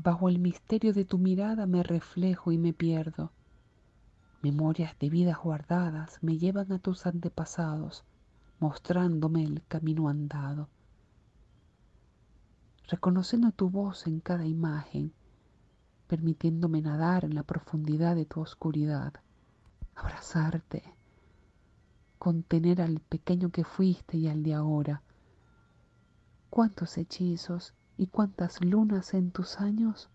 Bajo el misterio de tu mirada me reflejo y me pierdo. Memorias de vidas guardadas me llevan a tus antepasados, mostrándome el camino andado. Reconociendo tu voz en cada imagen, permitiéndome nadar en la profundidad de tu oscuridad, abrazarte, contener al pequeño que fuiste y al de ahora. ¿Cuántos hechizos y cuántas lunas en tus años?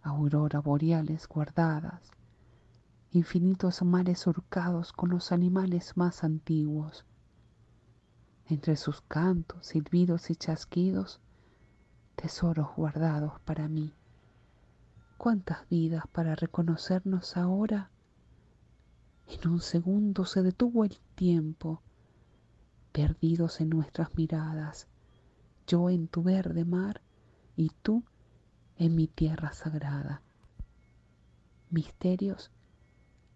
Aurora boreales guardadas, infinitos mares surcados con los animales más antiguos. Entre sus cantos, silbidos y chasquidos, tesoros guardados para mí. ¿Cuántas vidas para reconocernos ahora? En un segundo se detuvo el tiempo, perdidos en nuestras miradas, yo en tu verde mar y tú en mi tierra sagrada. Misterios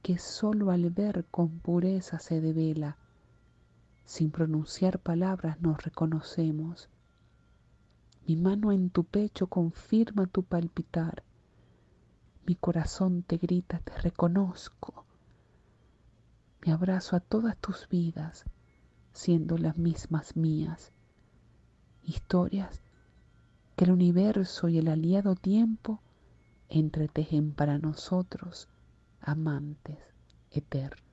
que sólo al ver con pureza se devela, sin pronunciar palabras nos reconocemos. Mi mano en tu pecho confirma tu palpitar mi corazón te grita, te reconozco. Me abrazo a todas tus vidas, siendo las mismas mías. Historias que el universo y el aliado tiempo entretejen para nosotros, amantes eternos.